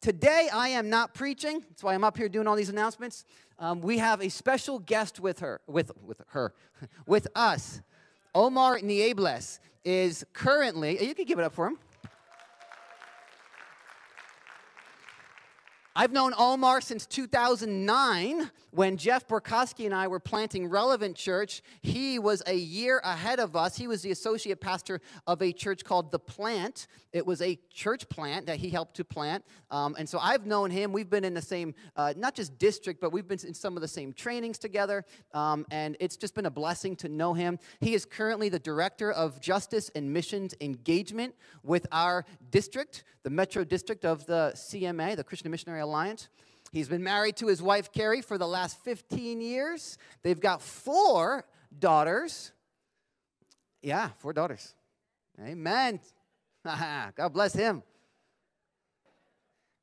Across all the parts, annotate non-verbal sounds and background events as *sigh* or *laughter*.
today I am not preaching. That's why I'm up here doing all these announcements. Um, we have a special guest with her, with, with her, *laughs* with us. Omar Niebles is currently, you can give it up for him. I've known Omar since 2009 when Jeff Borkowski and I were planting Relevant Church. He was a year ahead of us. He was the associate pastor of a church called The Plant. It was a church plant that he helped to plant. Um, and so I've known him. We've been in the same, uh, not just district, but we've been in some of the same trainings together. Um, and it's just been a blessing to know him. He is currently the director of justice and missions engagement with our district, the Metro District of the CMA, the Christian Missionary Alliance. He's been married to his wife, Carrie, for the last 15 years. They've got four daughters. Yeah, four daughters. Amen. *laughs* God bless him.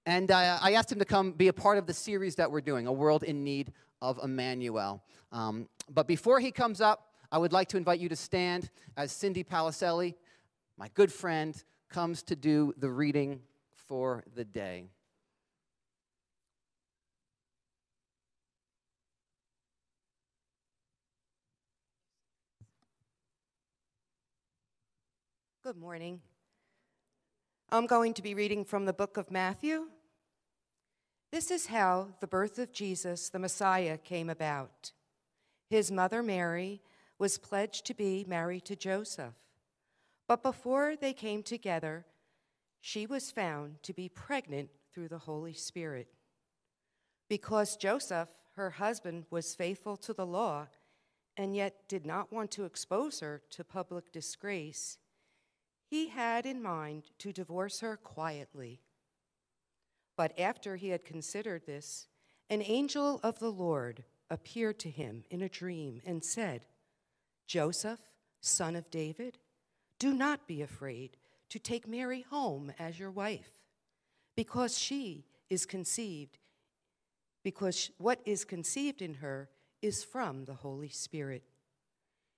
And uh, I asked him to come be a part of the series that we're doing, A World in Need of Emmanuel. Um, but before he comes up, I would like to invite you to stand as Cindy Palicelli, my good friend, comes to do the reading for the day. Good morning. I'm going to be reading from the book of Matthew. This is how the birth of Jesus, the Messiah, came about. His mother Mary was pledged to be married to Joseph. But before they came together, she was found to be pregnant through the Holy Spirit. Because Joseph, her husband, was faithful to the law and yet did not want to expose her to public disgrace, he had in mind to divorce her quietly. But after he had considered this, an angel of the Lord appeared to him in a dream and said, Joseph, son of David, do not be afraid to take Mary home as your wife, because she is conceived, because what is conceived in her is from the Holy Spirit.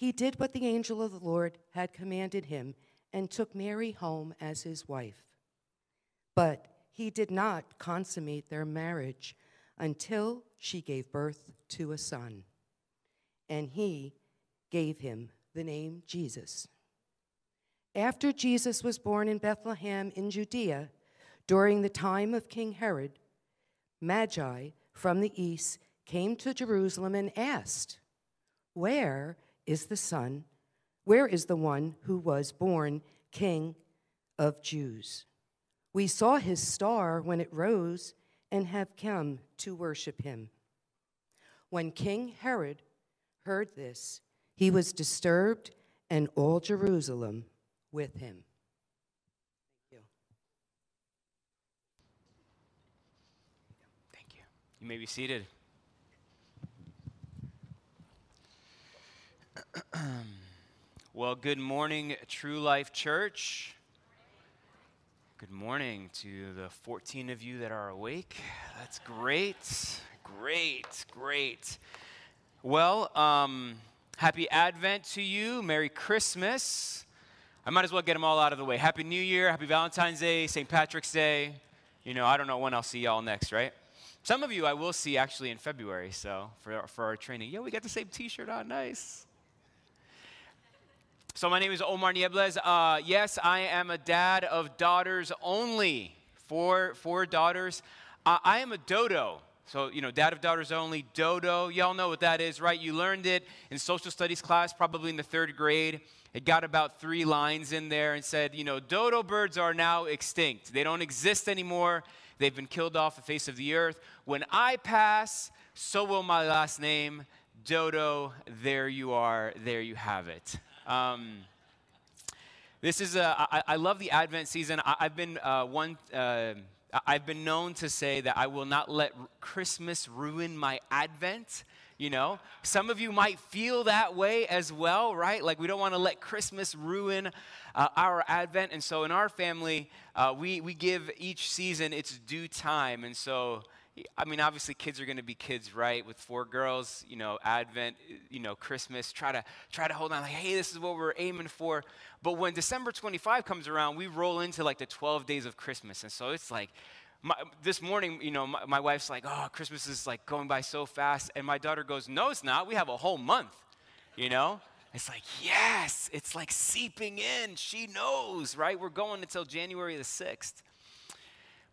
he did what the angel of the Lord had commanded him and took Mary home as his wife. But he did not consummate their marriage until she gave birth to a son, and he gave him the name Jesus. After Jesus was born in Bethlehem in Judea, during the time of King Herod, Magi from the east came to Jerusalem and asked, Where is the Son? Where is the one who was born King of Jews? We saw his star when it rose and have come to worship him. When King Herod heard this, he was disturbed, and all Jerusalem with him. Thank you. Thank you. You may be seated. *clears throat* well, good morning, True Life Church. Good morning to the 14 of you that are awake. That's great. Great, great. Well, um, happy Advent to you. Merry Christmas. I might as well get them all out of the way. Happy New Year. Happy Valentine's Day. St. Patrick's Day. You know, I don't know when I'll see y'all next, right? Some of you I will see actually in February, so for, for our training. Yeah, we got the same t shirt on. Nice. So, my name is Omar Niebles. Uh, yes, I am a dad of daughters only. Four, four daughters. Uh, I am a dodo. So, you know, dad of daughters only, dodo. Y'all know what that is, right? You learned it in social studies class, probably in the third grade. It got about three lines in there and said, you know, dodo birds are now extinct. They don't exist anymore. They've been killed off the face of the earth. When I pass, so will my last name, Dodo. There you are. There you have it. Um, this is a, I, I love the Advent season. I, have been uh, one uh, I've been known to say that I will not let Christmas ruin my Advent. You know, some of you might feel that way as well, right? Like we don't want to let Christmas ruin uh, our Advent. And so in our family, uh, we, we give each season its due time. And so I mean, obviously, kids are going to be kids, right? With four girls, you know, Advent, you know, Christmas. Try to try to hold on, like, hey, this is what we're aiming for. But when December 25 comes around, we roll into like the 12 days of Christmas, and so it's like. My, this morning, you know, my, my wife's like, "Oh, Christmas is like going by so fast," and my daughter goes, "No, it's not. We have a whole month." You know, it's like, yes, it's like seeping in. She knows, right? We're going until January the 6th.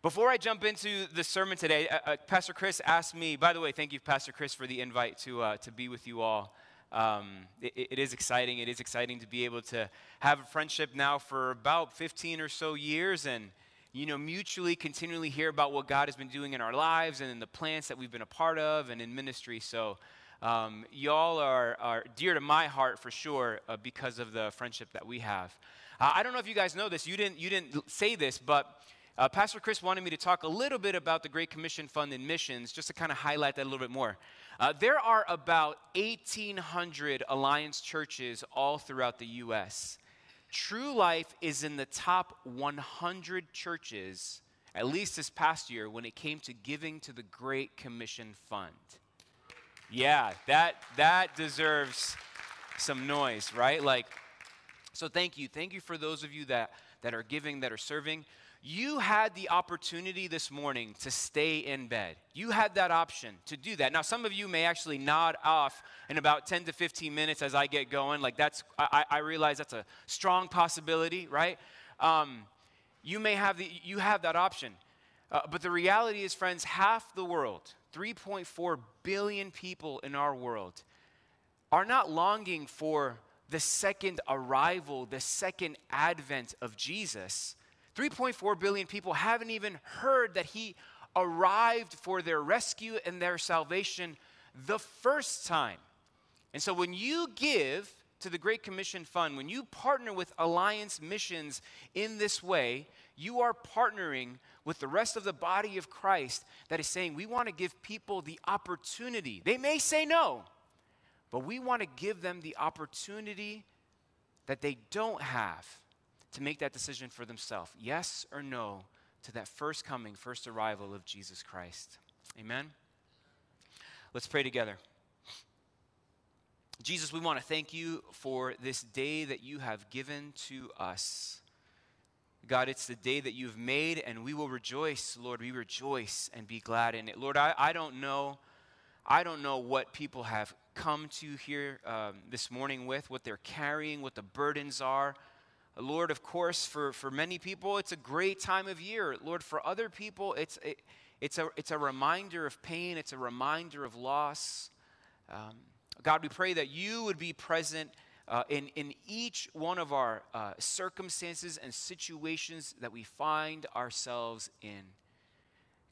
Before I jump into the sermon today, uh, uh, Pastor Chris asked me, by the way, thank you, Pastor Chris, for the invite to, uh, to be with you all. Um, it, it is exciting. It is exciting to be able to have a friendship now for about 15 or so years and, you know, mutually continually hear about what God has been doing in our lives and in the plants that we've been a part of and in ministry. So, um, y'all are, are dear to my heart for sure uh, because of the friendship that we have. Uh, I don't know if you guys know this. You didn't, you didn't say this, but uh, Pastor Chris wanted me to talk a little bit about the Great Commission Fund and missions, just to kind of highlight that a little bit more. Uh, there are about 1,800 Alliance churches all throughout the U.S. True Life is in the top 100 churches, at least this past year, when it came to giving to the Great Commission Fund. Yeah, that, that deserves some noise, right? Like, so thank you. Thank you for those of you that, that are giving, that are serving. You had the opportunity this morning to stay in bed. You had that option to do that. Now, some of you may actually nod off in about 10 to 15 minutes as I get going. Like, that's, I, I realize that's a strong possibility, right? Um, you may have, the, you have that option. Uh, but the reality is, friends, half the world, 3.4 billion people in our world, are not longing for the second arrival, the second advent of Jesus 3.4 billion people haven't even heard that he arrived for their rescue and their salvation the first time. And so when you give to the Great Commission Fund, when you partner with Alliance Missions in this way, you are partnering with the rest of the body of Christ that is saying, we want to give people the opportunity. They may say no, but we want to give them the opportunity that they don't have to make that decision for themselves yes or no to that first coming, first arrival of Jesus Christ. Amen? Let's pray together. Jesus, we want to thank you for this day that you have given to us. God, it's the day that you've made, and we will rejoice, Lord. We rejoice and be glad in it. Lord, I, I don't know. I don't know what people have come to here um, this morning with, what they're carrying, what the burdens are. Lord, of course, for, for many people, it's a great time of year. Lord, for other people, it's, it, it's, a, it's a reminder of pain, it's a reminder of loss. Um, God, we pray that you would be present uh, in, in each one of our uh, circumstances and situations that we find ourselves in.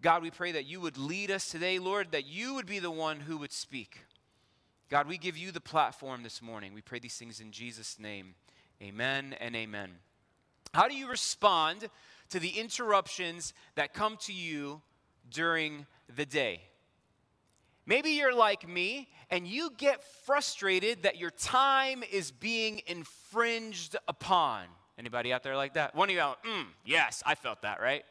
God, we pray that you would lead us today, Lord, that you would be the one who would speak. God, we give you the platform this morning. We pray these things in Jesus' name. Amen and amen. How do you respond to the interruptions that come to you during the day? Maybe you're like me and you get frustrated that your time is being infringed upon. Anybody out there like that? One of you, out, mm, yes, I felt that, right?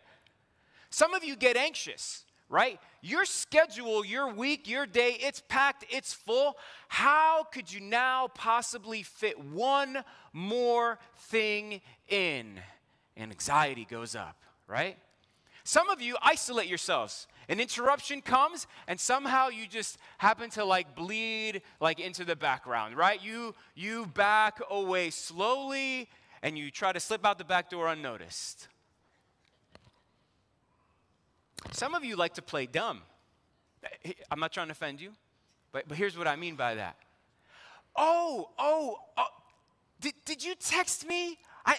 Some of you get anxious right? Your schedule, your week, your day, it's packed, it's full. How could you now possibly fit one more thing in? And anxiety goes up, right? Some of you isolate yourselves. An interruption comes and somehow you just happen to like bleed like into the background, right? You you back away slowly and you try to slip out the back door unnoticed. Some of you like to play dumb. I'm not trying to offend you, but, but here's what I mean by that. Oh, oh, oh did, did you text me? I,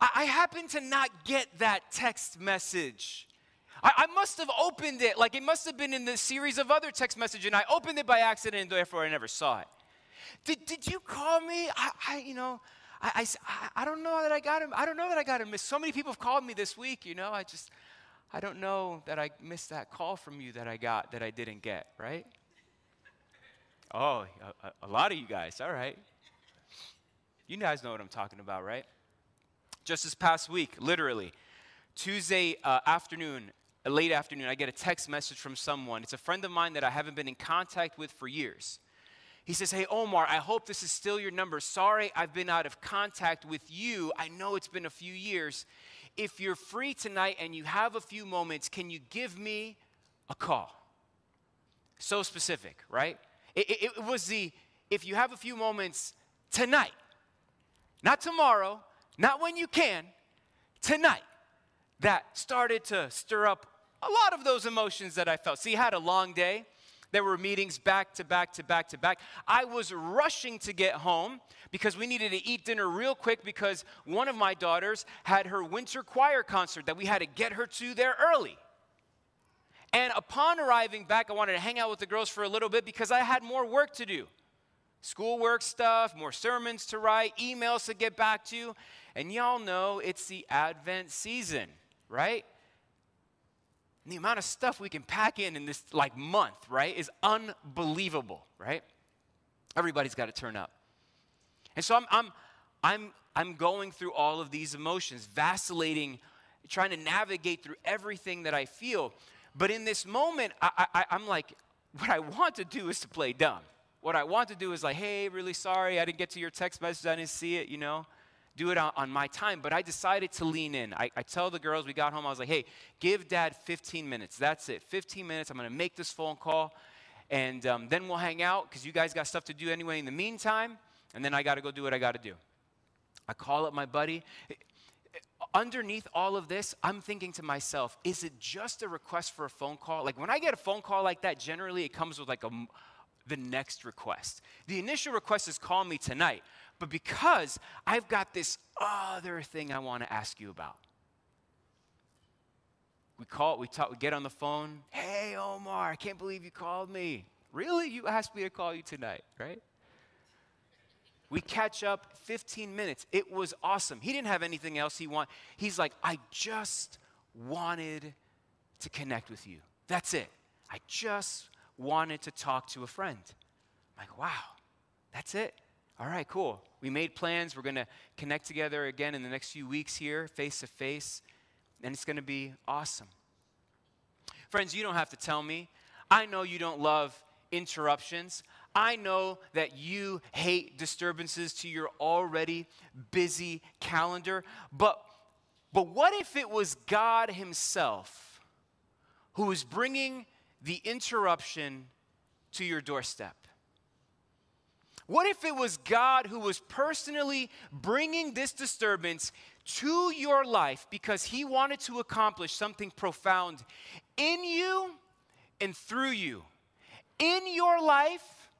I, I happen to not get that text message. I, I, must have opened it, like it must have been in the series of other text messages, and I opened it by accident, and therefore I never saw it. Did, did you call me? I, I you know, I, I, I don't know that I got him. I don't know that I got him. So many people have called me this week, you know. I just, I don't know that I missed that call from you that I got that I didn't get, right? Oh, a, a lot of you guys, all right. You guys know what I'm talking about, right? Just this past week, literally, Tuesday uh, afternoon, late afternoon, I get a text message from someone. It's a friend of mine that I haven't been in contact with for years. He says, Hey, Omar, I hope this is still your number. Sorry, I've been out of contact with you. I know it's been a few years. If you're free tonight and you have a few moments, can you give me a call? So specific, right? It, it, it was the, if you have a few moments tonight, not tomorrow, not when you can, tonight, that started to stir up a lot of those emotions that I felt. See, I had a long day. There were meetings back to back to back to back. I was rushing to get home because we needed to eat dinner real quick because one of my daughters had her winter choir concert that we had to get her to there early. And upon arriving back, I wanted to hang out with the girls for a little bit because I had more work to do schoolwork stuff, more sermons to write, emails to get back to. And y'all know it's the Advent season, right? And the amount of stuff we can pack in in this like month, right, is unbelievable, right? Everybody's got to turn up. And so I'm, I'm, I'm, I'm going through all of these emotions, vacillating, trying to navigate through everything that I feel. But in this moment, I, I, I'm like, what I want to do is to play dumb. What I want to do is like, hey, really sorry, I didn't get to your text message, I didn't see it, you know do it on, on my time, but I decided to lean in. I, I tell the girls, we got home, I was like, hey, give dad 15 minutes. That's it. 15 minutes. I'm going to make this phone call, and um, then we'll hang out because you guys got stuff to do anyway in the meantime, and then I got to go do what I got to do. I call up my buddy. Underneath all of this, I'm thinking to myself, is it just a request for a phone call? Like when I get a phone call like that, generally it comes with like a, the next request. The initial request is call me tonight but because I've got this other thing I want to ask you about. We call, we talk, we get on the phone. Hey, Omar, I can't believe you called me. Really? You asked me to call you tonight, right? We catch up 15 minutes. It was awesome. He didn't have anything else he wanted. He's like, I just wanted to connect with you. That's it. I just wanted to talk to a friend. I'm like, wow, that's it. All right, cool. We made plans. We're going to connect together again in the next few weeks here, face to face, and it's going to be awesome. Friends, you don't have to tell me. I know you don't love interruptions. I know that you hate disturbances to your already busy calendar. But, but what if it was God Himself who was bringing the interruption to your doorstep? What if it was God who was personally bringing this disturbance to your life because he wanted to accomplish something profound in you and through you, in your life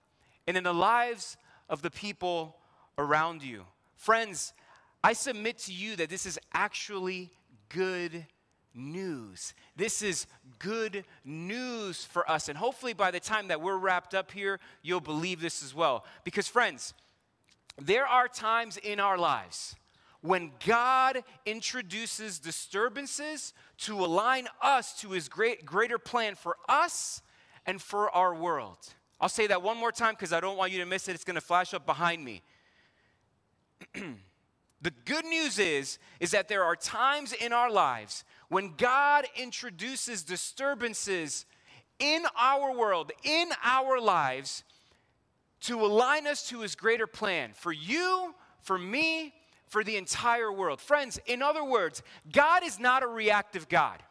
and in the lives of the people around you? Friends, I submit to you that this is actually good news. This is good news for us. And hopefully, by the time that we're wrapped up here, you'll believe this as well. Because, friends, there are times in our lives when God introduces disturbances to align us to his great, greater plan for us and for our world. I'll say that one more time because I don't want you to miss it. It's going to flash up behind me. *clears throat* the good news is is that there are times in our lives when God introduces disturbances in our world, in our lives, to align us to his greater plan for you, for me, for the entire world. Friends, in other words, God is not a reactive God.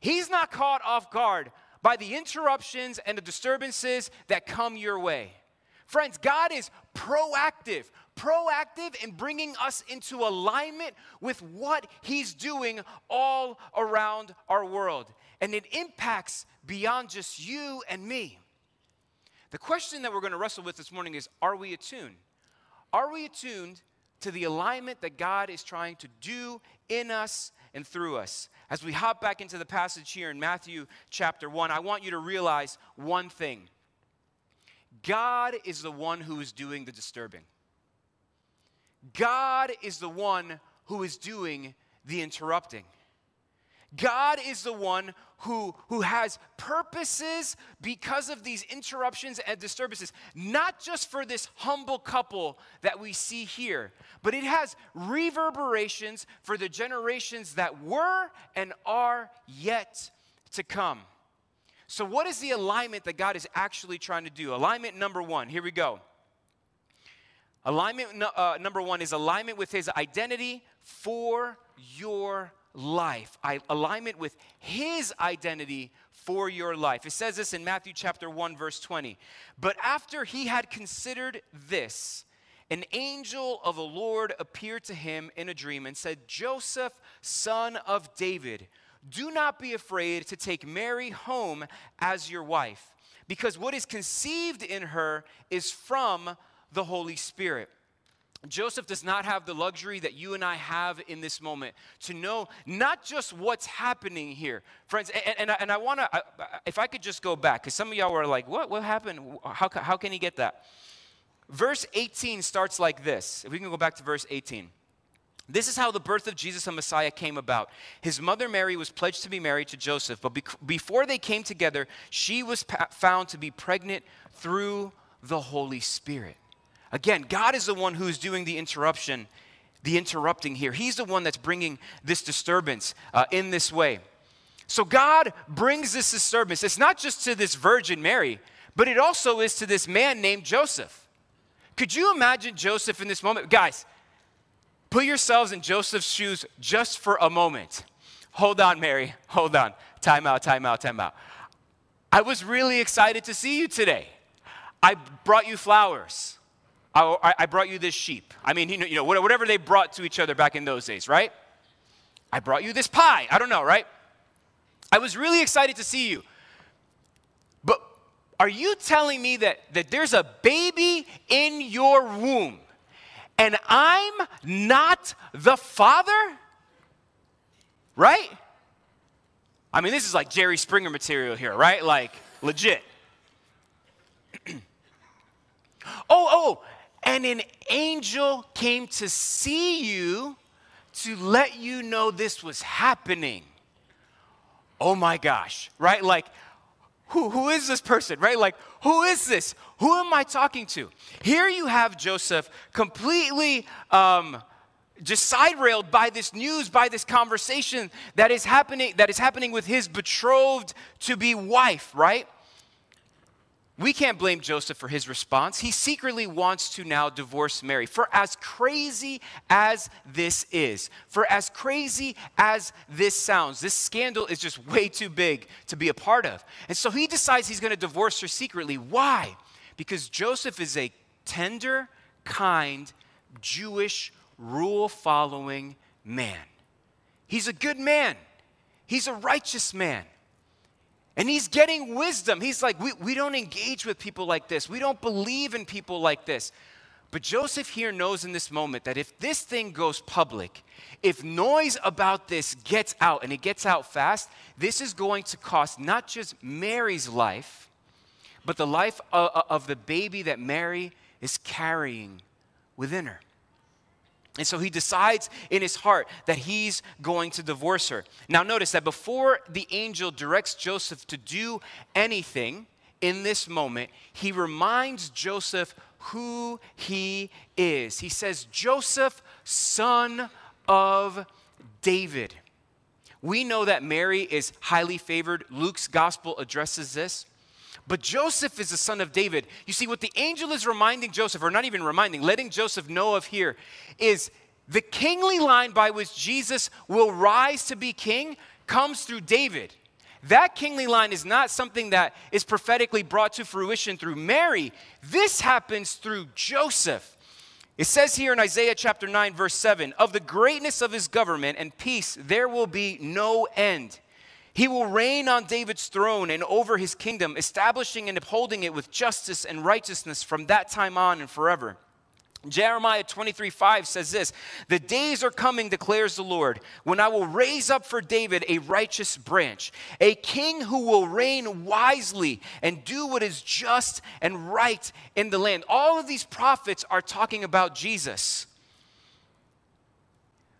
He's not caught off guard by the interruptions and the disturbances that come your way. Friends, God is proactive, proactive in bringing us into alignment with what He's doing all around our world. And it impacts beyond just you and me. The question that we're going to wrestle with this morning is Are we attuned? Are we attuned to the alignment that God is trying to do in us and through us? As we hop back into the passage here in Matthew chapter 1, I want you to realize one thing God is the one who is doing the disturbing. God is the one who is doing the interrupting. God is the one who, who has purposes because of these interruptions and disturbances, not just for this humble couple that we see here, but it has reverberations for the generations that were and are yet to come. So, what is the alignment that God is actually trying to do? Alignment number one, here we go. Alignment uh, number one is alignment with His identity for your life, I, alignment with His identity for your life. It says this in Matthew chapter 1, verse 20. But after he had considered this, an angel of the Lord appeared to him in a dream and said, Joseph, son of David, do not be afraid to take Mary home as your wife, because what is conceived in her is from the Holy Spirit. Joseph does not have the luxury that you and I have in this moment to know not just what's happening here, friends. And, and, and I, I want to, if I could just go back, because some of y'all were like, what, what happened? How, how can he get that? Verse 18 starts like this. If we can go back to verse 18. This is how the birth of Jesus, the Messiah, came about. His mother Mary was pledged to be married to Joseph, but be- before they came together, she was found to be pregnant through the Holy Spirit. Again, God is the one who's doing the interruption, the interrupting here. He's the one that's bringing this disturbance uh, in this way. So God brings this disturbance. It's not just to this Virgin Mary, but it also is to this man named Joseph. Could you imagine Joseph in this moment? Guys, Put yourselves in Joseph's shoes just for a moment. Hold on, Mary. Hold on. Time out, time out, time out. I was really excited to see you today. I brought you flowers. I, I brought you this sheep. I mean, you know, you know, whatever they brought to each other back in those days, right? I brought you this pie. I don't know, right? I was really excited to see you. But are you telling me that, that there's a baby in your womb and I'm not the father? Right? I mean, this is like Jerry Springer material here, right? Like, legit. *clears throat* oh, oh, and an angel came to see you to let you know this was happening. Oh my gosh, right? Like, who, who is this person, right? Like, who is this? Who am I talking to? Here you have Joseph completely um, just side railed by this news, by this conversation that is happening, that is happening with his betrothed to be wife, right? We can't blame Joseph for his response. He secretly wants to now divorce Mary. For as crazy as this is, for as crazy as this sounds, this scandal is just way too big to be a part of. And so he decides he's going to divorce her secretly. Why? Because Joseph is a tender, kind, Jewish, rule following man. He's a good man, he's a righteous man. And he's getting wisdom. He's like, we, we don't engage with people like this. We don't believe in people like this. But Joseph here knows in this moment that if this thing goes public, if noise about this gets out and it gets out fast, this is going to cost not just Mary's life, but the life of, of the baby that Mary is carrying within her. And so he decides in his heart that he's going to divorce her. Now, notice that before the angel directs Joseph to do anything in this moment, he reminds Joseph who he is. He says, Joseph, son of David. We know that Mary is highly favored. Luke's gospel addresses this. But Joseph is the son of David. You see, what the angel is reminding Joseph, or not even reminding, letting Joseph know of here, is the kingly line by which Jesus will rise to be king comes through David. That kingly line is not something that is prophetically brought to fruition through Mary. This happens through Joseph. It says here in Isaiah chapter 9, verse 7 Of the greatness of his government and peace, there will be no end. He will reign on David's throne and over his kingdom, establishing and upholding it with justice and righteousness from that time on and forever. Jeremiah 23 5 says this The days are coming, declares the Lord, when I will raise up for David a righteous branch, a king who will reign wisely and do what is just and right in the land. All of these prophets are talking about Jesus.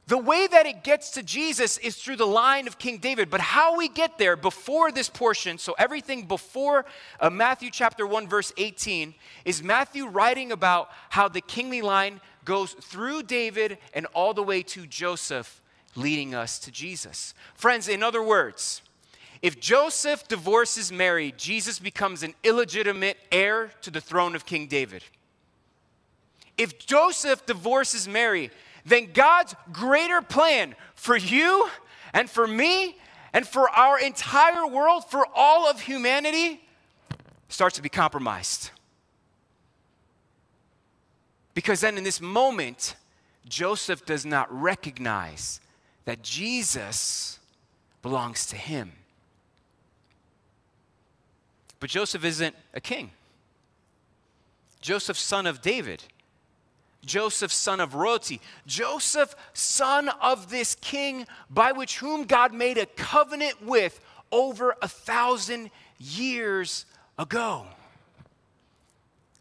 The way that it gets to Jesus is through the line of King David. But how we get there before this portion, so everything before uh, Matthew chapter 1, verse 18, is Matthew writing about how the kingly line goes through David and all the way to Joseph, leading us to Jesus. Friends, in other words, if Joseph divorces Mary, Jesus becomes an illegitimate heir to the throne of King David. If Joseph divorces Mary, then God's greater plan for you and for me and for our entire world, for all of humanity, starts to be compromised. Because then in this moment, Joseph does not recognize that Jesus belongs to him. But Joseph isn't a king. Joseph, son of David. Joseph, son of royalty. Joseph, son of this king by which whom God made a covenant with over a thousand years ago.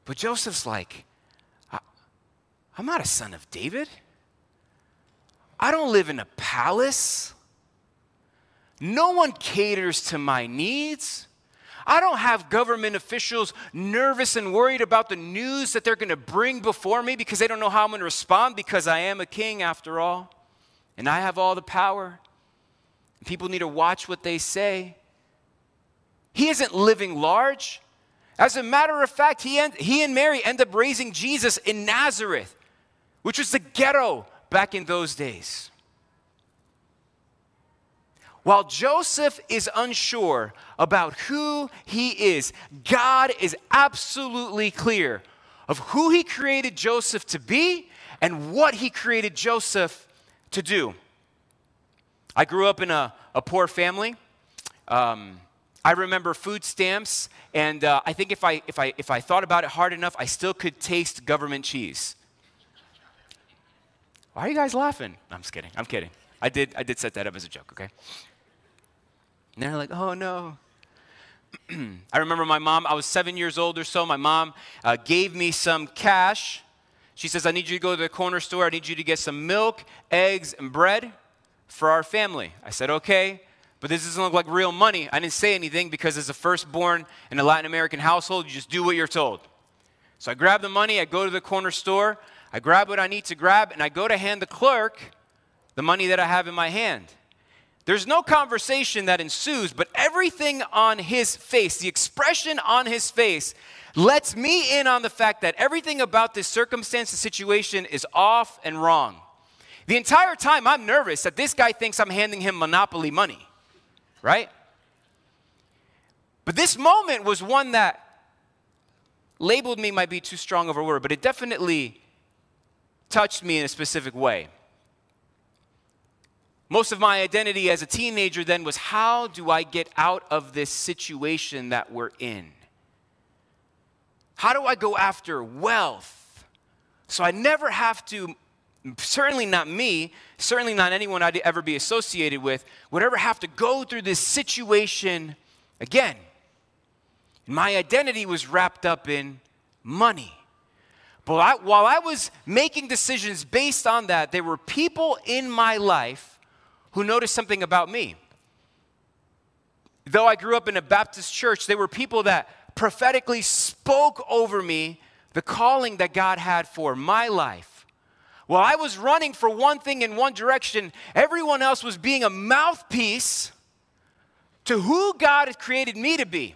But Joseph's like, I'm not a son of David. I don't live in a palace. No one caters to my needs. I don't have government officials nervous and worried about the news that they're going to bring before me because they don't know how I'm going to respond because I am a king after all. And I have all the power. People need to watch what they say. He isn't living large. As a matter of fact, he, and, he and Mary end up raising Jesus in Nazareth, which was the ghetto back in those days. While Joseph is unsure about who he is, God is absolutely clear of who he created Joseph to be and what he created Joseph to do. I grew up in a, a poor family. Um, I remember food stamps, and uh, I think if I, if, I, if I thought about it hard enough, I still could taste government cheese. Why are you guys laughing? I'm just kidding. I'm kidding. I did, I did set that up as a joke, okay? And they're like, oh no. *clears throat* I remember my mom, I was seven years old or so. My mom uh, gave me some cash. She says, I need you to go to the corner store. I need you to get some milk, eggs, and bread for our family. I said, okay, but this doesn't look like real money. I didn't say anything because as a firstborn in a Latin American household, you just do what you're told. So I grab the money, I go to the corner store, I grab what I need to grab, and I go to hand the clerk the money that I have in my hand. There's no conversation that ensues, but everything on his face, the expression on his face, lets me in on the fact that everything about this circumstance, the situation is off and wrong. The entire time I'm nervous that this guy thinks I'm handing him monopoly money, right? But this moment was one that labeled me might be too strong of a word, but it definitely touched me in a specific way. Most of my identity as a teenager then was how do I get out of this situation that we're in? How do I go after wealth? So I never have to, certainly not me, certainly not anyone I'd ever be associated with, would ever have to go through this situation again. My identity was wrapped up in money. But I, while I was making decisions based on that, there were people in my life who noticed something about me. Though I grew up in a Baptist church, there were people that prophetically spoke over me the calling that God had for my life. While I was running for one thing in one direction, everyone else was being a mouthpiece to who God had created me to be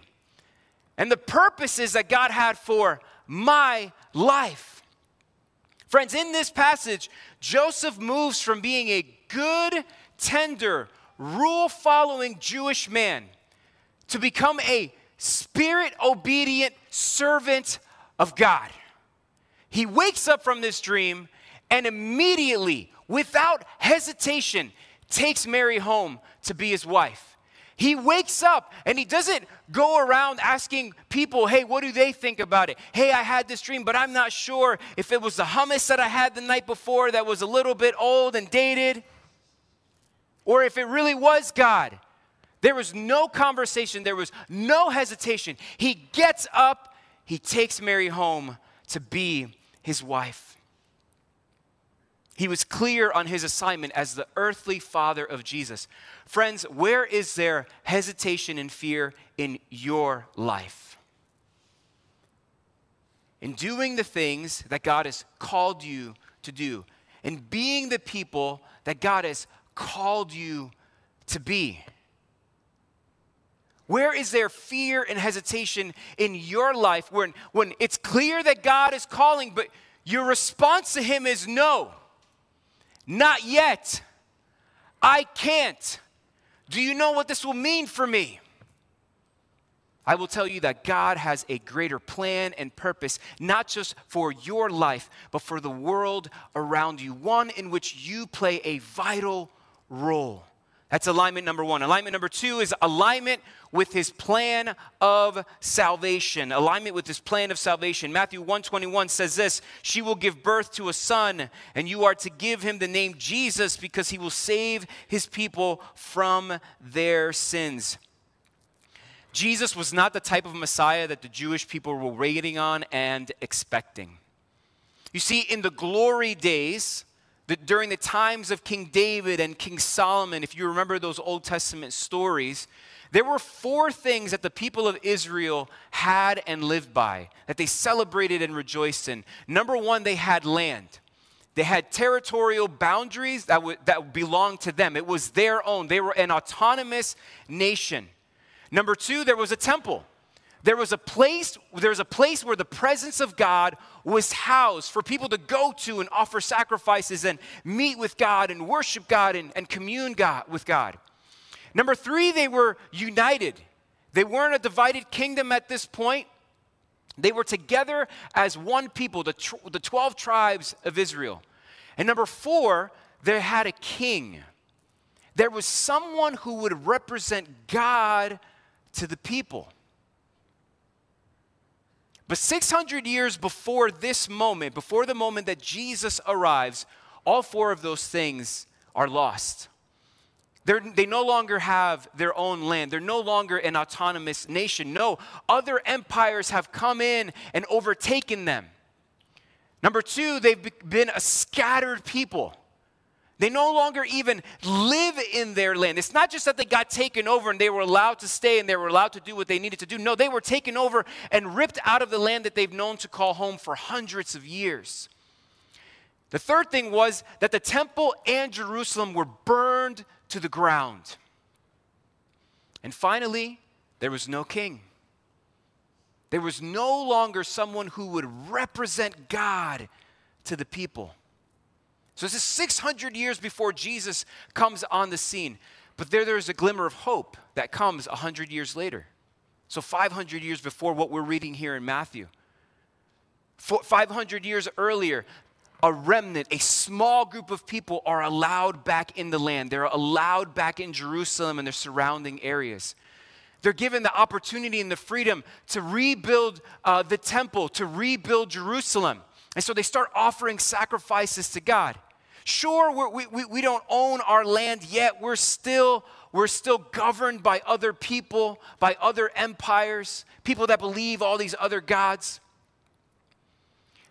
and the purposes that God had for my life. Friends, in this passage, Joseph moves from being a good tender, rule following Jewish man to become a spirit obedient servant of God. He wakes up from this dream and immediately, without hesitation, takes Mary home to be his wife. He wakes up and he doesn't go around asking people, hey, what do they think about it? Hey, I had this dream, but I'm not sure if it was the hummus that I had the night before that was a little bit old and dated or if it really was God. There was no conversation, there was no hesitation. He gets up, he takes Mary home to be his wife. He was clear on his assignment as the earthly father of Jesus. Friends, where is there hesitation and fear in your life? In doing the things that God has called you to do, in being the people that God has called you to be. Where is there fear and hesitation in your life when, when it's clear that God is calling, but your response to Him is no, not yet. I can't. Do you know what this will mean for me? I will tell you that God has a greater plan and purpose, not just for your life, but for the world around you, one in which you play a vital role. That's alignment number one. Alignment number two is alignment with his plan of salvation. Alignment with his plan of salvation. Matthew 121 says this She will give birth to a son, and you are to give him the name Jesus because he will save his people from their sins. Jesus was not the type of Messiah that the Jewish people were waiting on and expecting. You see, in the glory days, the, during the times of King David and King Solomon, if you remember those Old Testament stories, there were four things that the people of Israel had and lived by, that they celebrated and rejoiced in. Number one, they had land. They had territorial boundaries that, would, that belonged to them. It was their own. They were an autonomous nation. Number two, there was a temple. There was a place, there was a place where the presence of God was housed for people to go to and offer sacrifices and meet with God and worship God and, and commune God, with God. Number three, they were united. They weren't a divided kingdom at this point. They were together as one people, the, tr- the 12 tribes of Israel. And number four, they had a king. There was someone who would represent God to the people. But 600 years before this moment, before the moment that Jesus arrives, all four of those things are lost. They're, they no longer have their own land. They're no longer an autonomous nation. No, other empires have come in and overtaken them. Number two, they've been a scattered people. They no longer even live in their land. It's not just that they got taken over and they were allowed to stay and they were allowed to do what they needed to do. No, they were taken over and ripped out of the land that they've known to call home for hundreds of years. The third thing was that the temple and Jerusalem were burned to the ground. And finally, there was no king. There was no longer someone who would represent God to the people. So this is 600 years before Jesus comes on the scene. But there, there is a glimmer of hope that comes 100 years later. So 500 years before what we're reading here in Matthew. 500 years earlier, a remnant, a small group of people are allowed back in the land. They're allowed back in Jerusalem and their surrounding areas. They're given the opportunity and the freedom to rebuild uh, the temple, to rebuild Jerusalem. And so they start offering sacrifices to God. Sure, we, we, we don't own our land yet. We're still, we're still governed by other people, by other empires, people that believe all these other gods.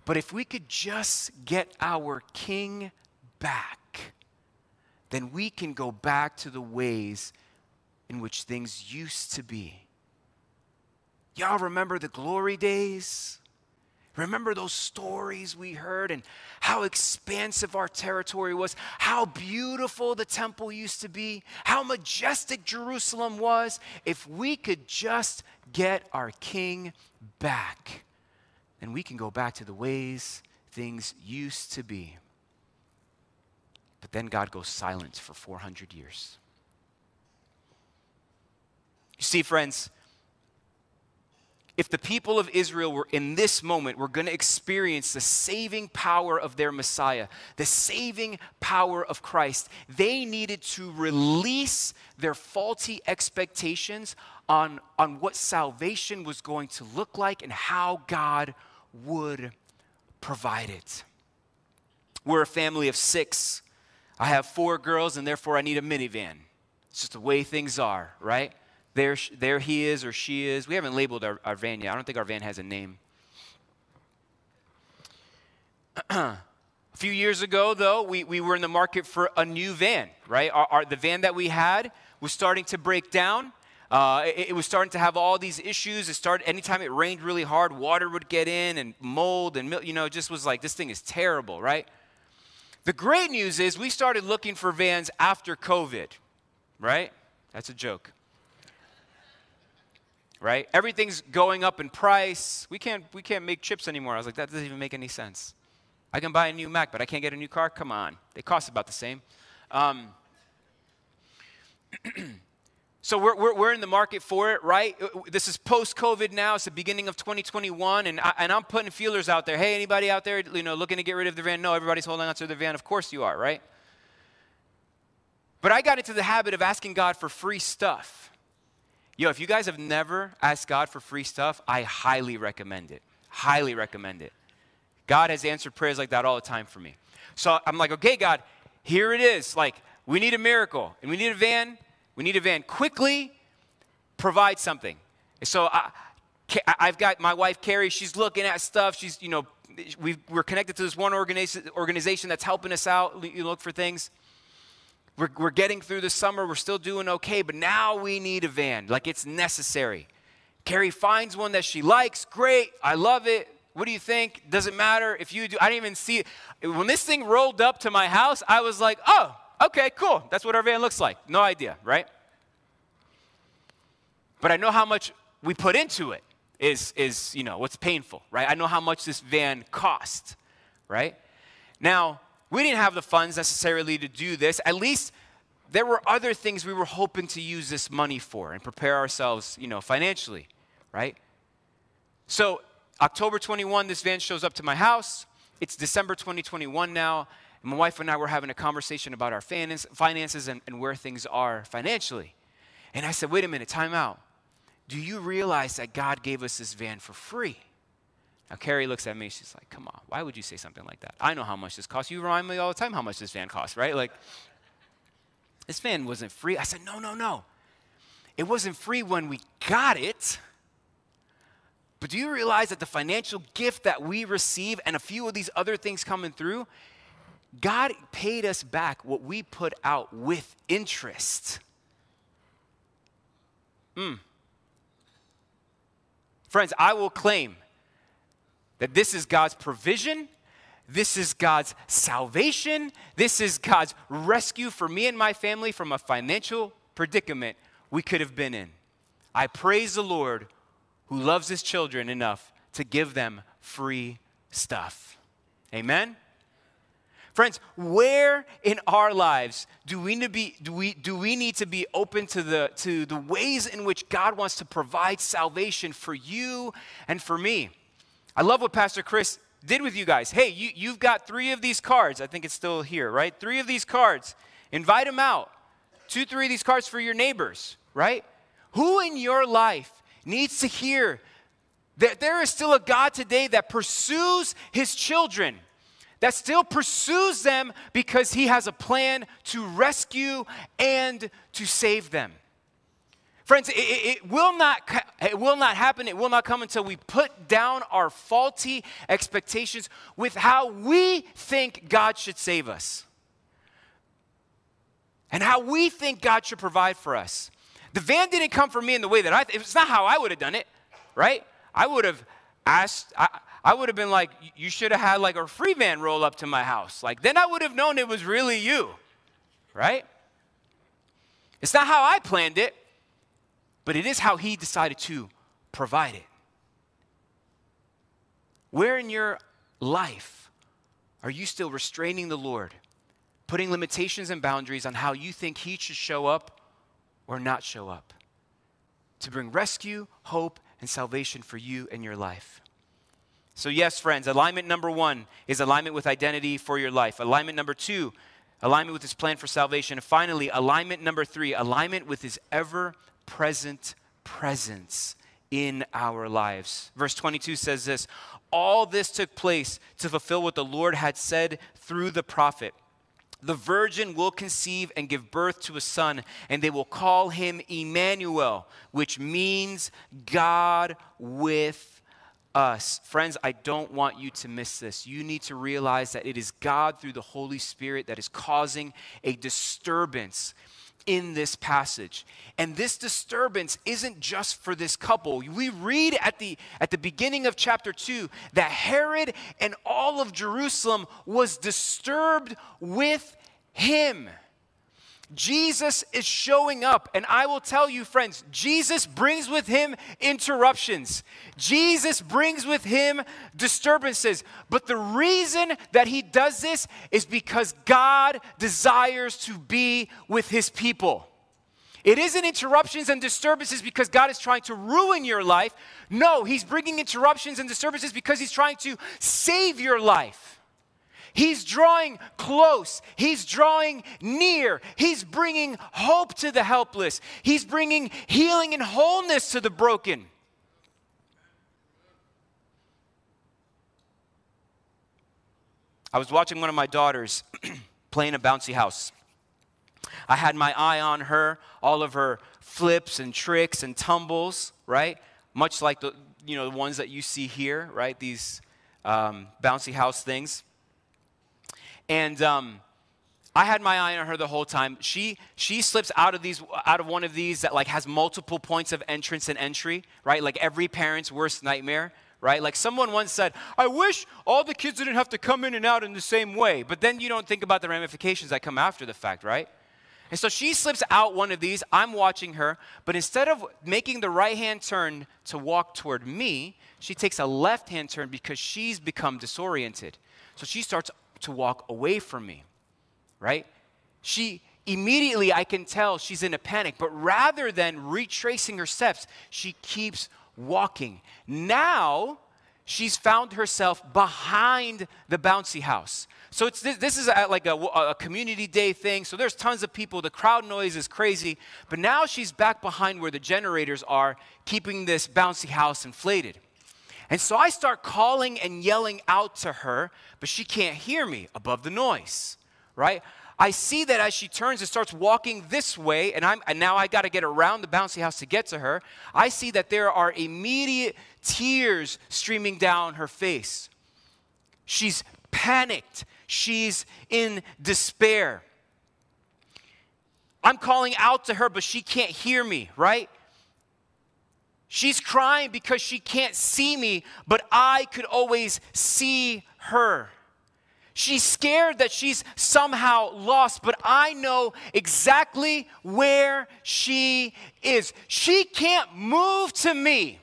But if we could just get our king back, then we can go back to the ways in which things used to be. Y'all remember the glory days? Remember those stories we heard and how expansive our territory was, how beautiful the temple used to be, how majestic Jerusalem was. If we could just get our king back, then we can go back to the ways things used to be. But then God goes silent for 400 years. You see, friends, if the people of Israel were in this moment were going to experience the saving power of their Messiah, the saving power of Christ, they needed to release their faulty expectations on, on what salvation was going to look like and how God would provide it. We're a family of six. I have four girls, and therefore I need a minivan. It's just the way things are, right? There, there he is or she is. We haven't labeled our, our van yet. I don't think our van has a name. *clears throat* A few years ago, though, we, we were in the market for a new van, right? Our, our, the van that we had was starting to break down. Uh, it, it, was starting to have all these issues. It started anytime it rained really hard, water would get in and mold and you know, just was like this thing is terrible, right? The great news is we started looking for vans after COVID, right? That's a joke. Right? Everything's going up in price. We can't we can't make chips anymore. I was like that doesn't even make any sense. I can buy a new Mac, but I can't get a new car? Come on. They cost about the same. Um, *clears throat* so we're, we're, we're, in the market for it, right? Uh, this is post COVID now. It's the beginning of 2021. And, I, and I'm putting feelers out there. Hey, anybody out there you know, looking to get rid of the van? No, everybody's holding on to their van. Of course you are, right? But I got into the habit of asking God for free stuff. Yo, if you guys have never asked God for free stuff, I highly recommend it. Highly recommend it. God has answered prayers like that all the time for me. So I'm like, okay, God, here it is. Like, we need a miracle, and we need a van. We need a van quickly. Provide something. So I, I've got my wife Carrie. She's looking at stuff. She's, you know, we are connected to this one organization, organization that's helping us out. You look for things. We're, we're getting through the summer. We're still doing okay, but now we need a van. Like it's necessary. Carrie finds one that she likes. Great. I love it. What do you think? Does it matter if you do? I didn't even see it. When this thing rolled up to my house, I was like, oh, okay, cool. That's what our van looks like. No idea, right? But I know how much we put into it is, is you know, what's painful, right? I know how much this van cost, right? Now, we didn't have the funds necessarily to do this. At least there were other things we were hoping to use this money for and prepare ourselves, you know, financially, right? So October 21, this van shows up to my house. It's December 2021 now. And my wife and I were having a conversation about our finances and, and where things are financially. And I said, wait a minute, time out. Do you realize that God gave us this van for free? Now, Carrie looks at me, she's like, come on, why would you say something like that? I know how much this costs. You remind me all the time how much this van costs, right? Like, this van wasn't free. I said, no, no, no. It wasn't free when we got it. But do you realize that the financial gift that we receive and a few of these other things coming through, God paid us back what we put out with interest. Mm. Friends, I will claim that this is God's provision. This is God's salvation. This is God's rescue for me and my family from a financial predicament we could have been in. I praise the Lord who loves his children enough to give them free stuff. Amen? Friends, where in our lives do we need to be, do we, do we need to be open to the, to the ways in which God wants to provide salvation for you and for me? I love what Pastor Chris did with you guys. Hey, you, you've got three of these cards. I think it's still here, right? Three of these cards. Invite them out. Two, three of these cards for your neighbors, right? Who in your life needs to hear that there is still a God today that pursues his children, that still pursues them because he has a plan to rescue and to save them. Friends, it, it, will not, it will not happen, it will not come until we put down our faulty expectations with how we think God should save us and how we think God should provide for us. The van didn't come for me in the way that I, it's not how I would have done it, right? I would have asked, I, I would have been like, you should have had like a free van roll up to my house. Like, then I would have known it was really you, right? It's not how I planned it, but it is how he decided to provide it. Where in your life are you still restraining the Lord, putting limitations and boundaries on how you think he should show up or not show up to bring rescue, hope, and salvation for you and your life. So, yes, friends, alignment number one is alignment with identity for your life. Alignment number two, alignment with his plan for salvation. And finally, alignment number three, alignment with his ever present presence in our lives. Verse 22 says this All this took place to fulfill what the Lord had said through the prophet the virgin will conceive and give birth to a son, and they will call him Emmanuel, which means God with us. Friends, I don't want you to miss this. You need to realize that it is God through the Holy Spirit that is causing a disturbance in this passage. And this disturbance isn't just for this couple. We read at the at the beginning of chapter 2 that Herod and all of Jerusalem was disturbed with him. Jesus is showing up. And I will tell you, friends, Jesus brings with him interruptions. Jesus brings with him disturbances. But the reason that he does this is because God desires to be with his people. It isn't interruptions and disturbances because God is trying to ruin your life. No, he's bringing interruptions and disturbances because he's trying to save your life. He's drawing close. He's drawing near. He's bringing hope to the helpless. He's bringing healing and wholeness to the broken. I was watching one of my daughters *clears throat* playing a bouncy house. I had my eye on her, all of her flips and tricks and tumbles, right? Much like the, you know, the ones that you see here, right? These um, bouncy house things. And um, I had my eye on her the whole time. She she slips out of these out of one of these that like has multiple points of entrance and entry, right? Like every parent's worst nightmare, right? Like someone once said, "I wish all the kids didn't have to come in and out in the same way." But then you don't think about the ramifications that come after the fact, right? And so she slips out one of these. I'm watching her, but instead of making the right hand turn to walk toward me, she takes a left hand turn because she's become disoriented. So she starts to walk away from me, right? She immediately, I can tell she's in a panic, but rather than retracing her steps, she keeps walking. Now, she's found herself behind the bouncy house. So it's this, is like a, a, community day thing. So there's tons of people. The crowd noise is crazy. But now she's back behind where the generators are, keeping this bouncy house inflated. And so I start calling and yelling out to her, but she can't hear me above the noise, right? I see that as she turns and starts walking this way, and, I'm, and now I got to get around the bouncy house to get to her. I see that there are immediate tears streaming down her face. She's panicked, she's in despair. I'm calling out to her, but she can't hear me, right? She's crying because she can't see me, but I could always see her. She's scared that she's somehow lost, but I know exactly where she is. She can't move to me.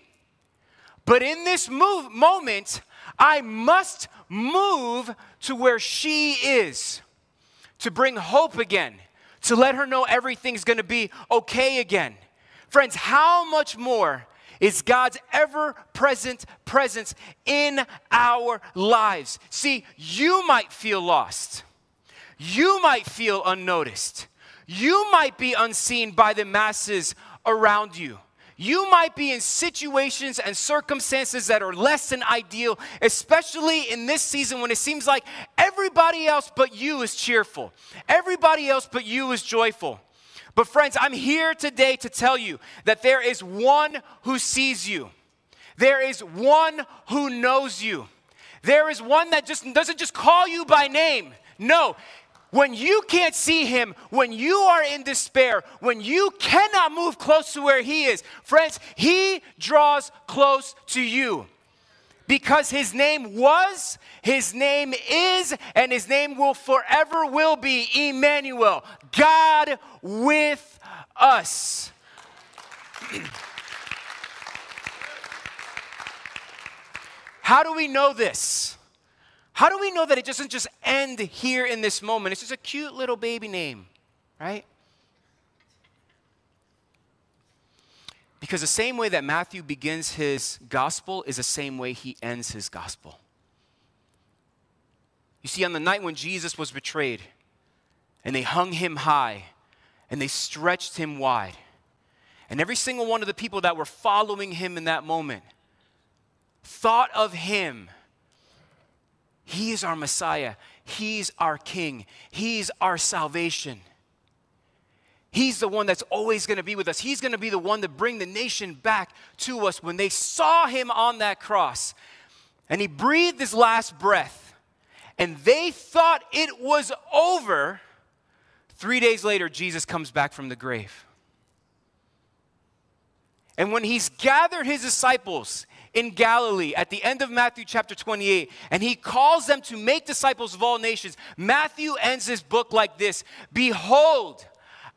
But in this move, moment, I must move to where she is to bring hope again, to let her know everything's gonna be okay again. Friends, how much more is God's ever present presence in our lives. See, you might feel lost, you might feel unnoticed, you might be unseen by the masses around you. You might be in situations and circumstances that are less than ideal, especially in this season when it seems like everybody else but you is cheerful. Everybody else but you is joyful. But, friends, I'm here today to tell you that there is one who sees you, there is one who knows you, there is one that just doesn't just call you by name. No, when you can't see him, when you are in despair, when you cannot move close to where he is, friends, he draws close to you. Because his name was, his name is, and his name will forever will be Emmanuel, God with us. *clears throat* How do we know this? How do we know that it doesn't just end here in this moment? It's just a cute little baby name, right? Because the same way that Matthew begins his gospel is the same way he ends his gospel. You see, on the night when Jesus was betrayed, and they hung him high and they stretched him wide. And every single one of the people that were following him in that moment thought of him. He is our Messiah. He's our King. He's our salvation. He's the one that's always going to be with us. He's going to be the one to bring the nation back to us. When they saw him on that cross and he breathed his last breath and they thought it was over, three days later, Jesus comes back from the grave. And when he's gathered his disciples in Galilee at the end of Matthew chapter 28, and he calls them to make disciples of all nations, Matthew ends his book like this Behold,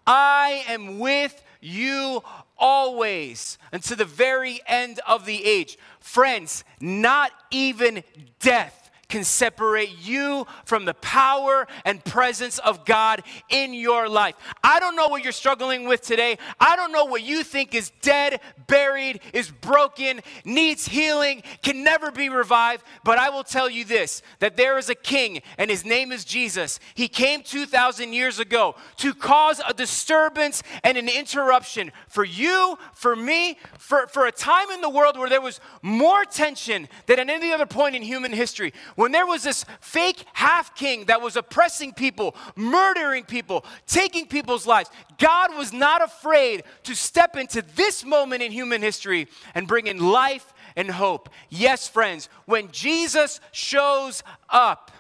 I am with you always unto the very end of the age. Friends, not even death can separate you from the power and presence of God in your life. I don't know what you're struggling with today. I don't know what you think is dead, buried, is broken, needs healing, can never be revived. But I will tell you this that there is a king, and his name is Jesus. He came 2,000 years ago to cause a disturbance and an interruption for you, for me, for, for a time in the world where there was more tension than at any other point in human history when there was this fake half king that was oppressing people, murdering people, taking people's lives, God was not afraid to step into this moment in human history and bring in life and hope. Yes, friends, when Jesus shows up,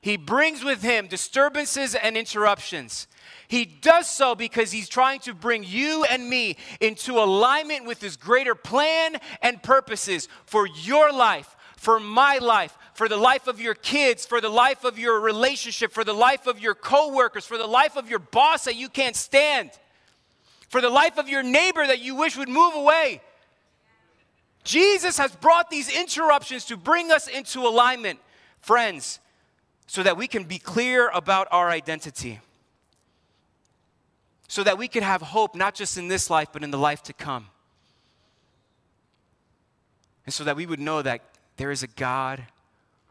he brings with him disturbances and interruptions. He does so because he's trying to bring you and me into alignment with his greater plan and purposes for your life, for my life, for the life of your kids, for the life of your relationship, for the life of your coworkers, for the life of your boss that you can't stand, for the life of your neighbor that you wish would move away. Jesus has brought these interruptions to bring us into alignment, friends, so that we can be clear about our identity. So that we can have hope not just in this life, but in the life to come. And so that we would know that there is a God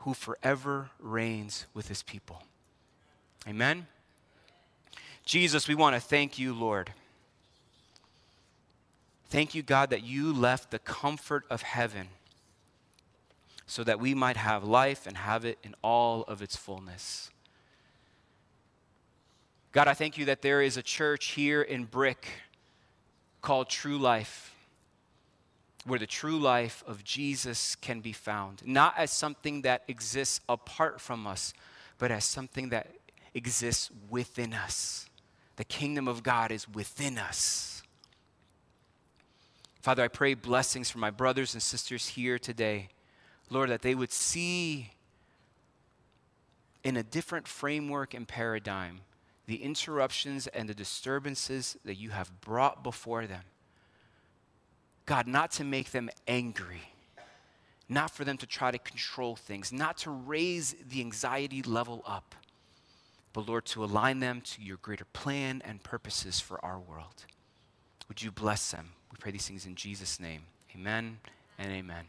who forever reigns with his people. Amen. Jesus, we want to thank you, Lord. Thank you, God, that you left the comfort of heaven so that we might have life and have it in all of its fullness. God, I thank you that there is a church here in Brick called True Life where the true life of Jesus can be found, not as something that exists apart from us, but as something that exists within us. The kingdom of God is within us. Father, I pray blessings for my brothers and sisters here today. Lord, that they would see in a different framework and paradigm the interruptions and the disturbances that you have brought before them God, not to make them angry, not for them to try to control things, not to raise the anxiety level up, but Lord, to align them to your greater plan and purposes for our world. Would you bless them? We pray these things in Jesus' name. Amen and amen.